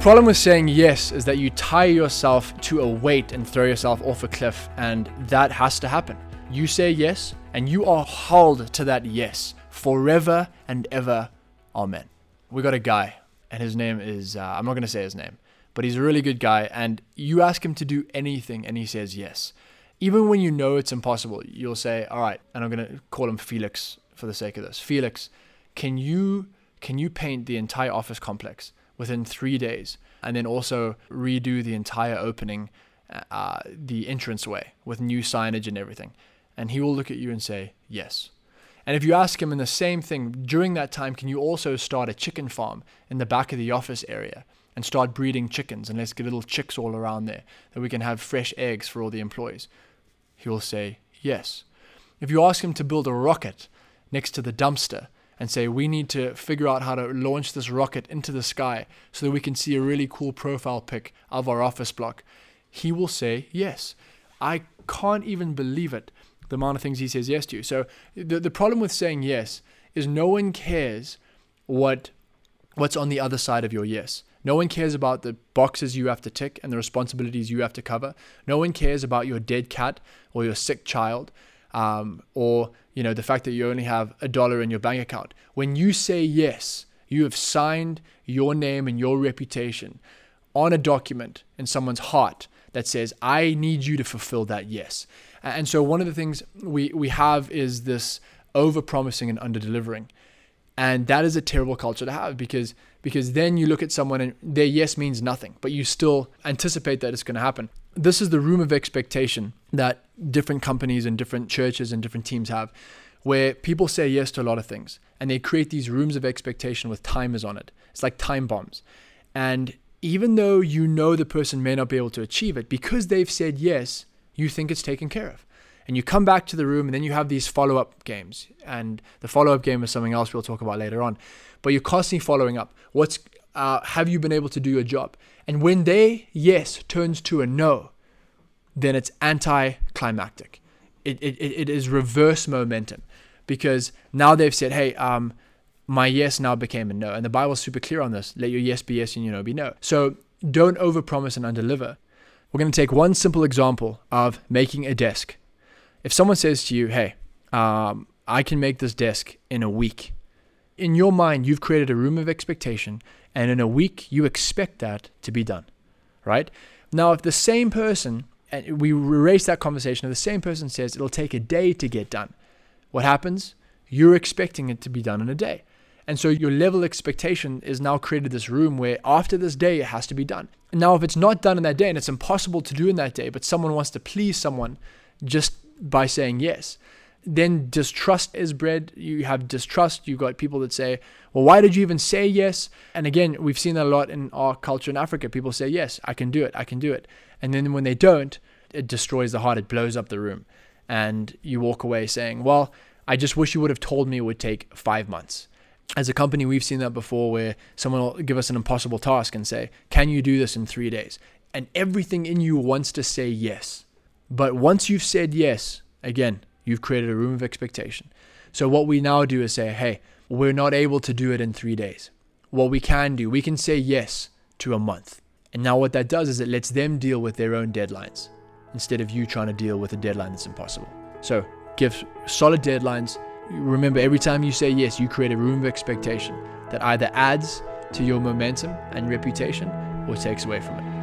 problem with saying yes is that you tie yourself to a weight and throw yourself off a cliff, and that has to happen. You say yes, and you are held to that yes forever and ever. Amen. We got a guy, and his name is, uh, I'm not going to say his name, but he's a really good guy, and you ask him to do anything, and he says yes. Even when you know it's impossible, you'll say, All right, and I'm going to call him Felix for the sake of this. Felix, can you can you paint the entire office complex within three days and then also redo the entire opening, uh, the entranceway with new signage and everything? And he will look at you and say, Yes. And if you ask him in the same thing, during that time, can you also start a chicken farm in the back of the office area and start breeding chickens and let's get little chicks all around there that we can have fresh eggs for all the employees? He will say, Yes. If you ask him to build a rocket next to the dumpster and say, We need to figure out how to launch this rocket into the sky so that we can see a really cool profile pic of our office block, he will say, Yes. I can't even believe it, the amount of things he says yes to. So the, the problem with saying yes is no one cares what what's on the other side of your yes. No one cares about the boxes you have to tick and the responsibilities you have to cover. No one cares about your dead cat or your sick child um, or you know the fact that you only have a dollar in your bank account. When you say yes, you have signed your name and your reputation on a document in someone's heart that says, "I need you to fulfill that yes." And so one of the things we we have is this over promising and under delivering. And that is a terrible culture to have because because then you look at someone and their yes means nothing, but you still anticipate that it's going to happen this is the room of expectation that different companies and different churches and different teams have where people say yes to a lot of things and they create these rooms of expectation with timers on it. It's like time bombs. And even though you know the person may not be able to achieve it, because they've said yes, you think it's taken care of. And you come back to the room and then you have these follow up games. And the follow up game is something else we'll talk about later on. But you're constantly following up. What's uh, have you been able to do your job? And when they yes turns to a no, then it's anticlimactic. It, it, it is reverse momentum because now they've said, hey, um, my yes now became a no. And the Bible's super clear on this. Let your yes be yes and your no be no. So don't overpromise and underdeliver. We're going to take one simple example of making a desk. If someone says to you, hey, um, I can make this desk in a week, in your mind, you've created a room of expectation, and in a week, you expect that to be done, right? Now, if the same person and we erase that conversation, the same person says it'll take a day to get done, what happens? You're expecting it to be done in a day. And so your level expectation is now created this room where after this day it has to be done. Now, if it's not done in that day and it's impossible to do in that day, but someone wants to please someone just by saying yes, then distrust is bred. You have distrust. You've got people that say, well, why did you even say yes? And again, we've seen that a lot in our culture in Africa. People say, yes, I can do it. I can do it. And then when they don't, it destroys the heart. It blows up the room. And you walk away saying, well, I just wish you would have told me it would take five months. As a company, we've seen that before where someone will give us an impossible task and say, can you do this in three days? And everything in you wants to say yes. But once you've said yes, again, You've created a room of expectation. So, what we now do is say, hey, we're not able to do it in three days. What we can do, we can say yes to a month. And now, what that does is it lets them deal with their own deadlines instead of you trying to deal with a deadline that's impossible. So, give solid deadlines. Remember, every time you say yes, you create a room of expectation that either adds to your momentum and reputation or takes away from it.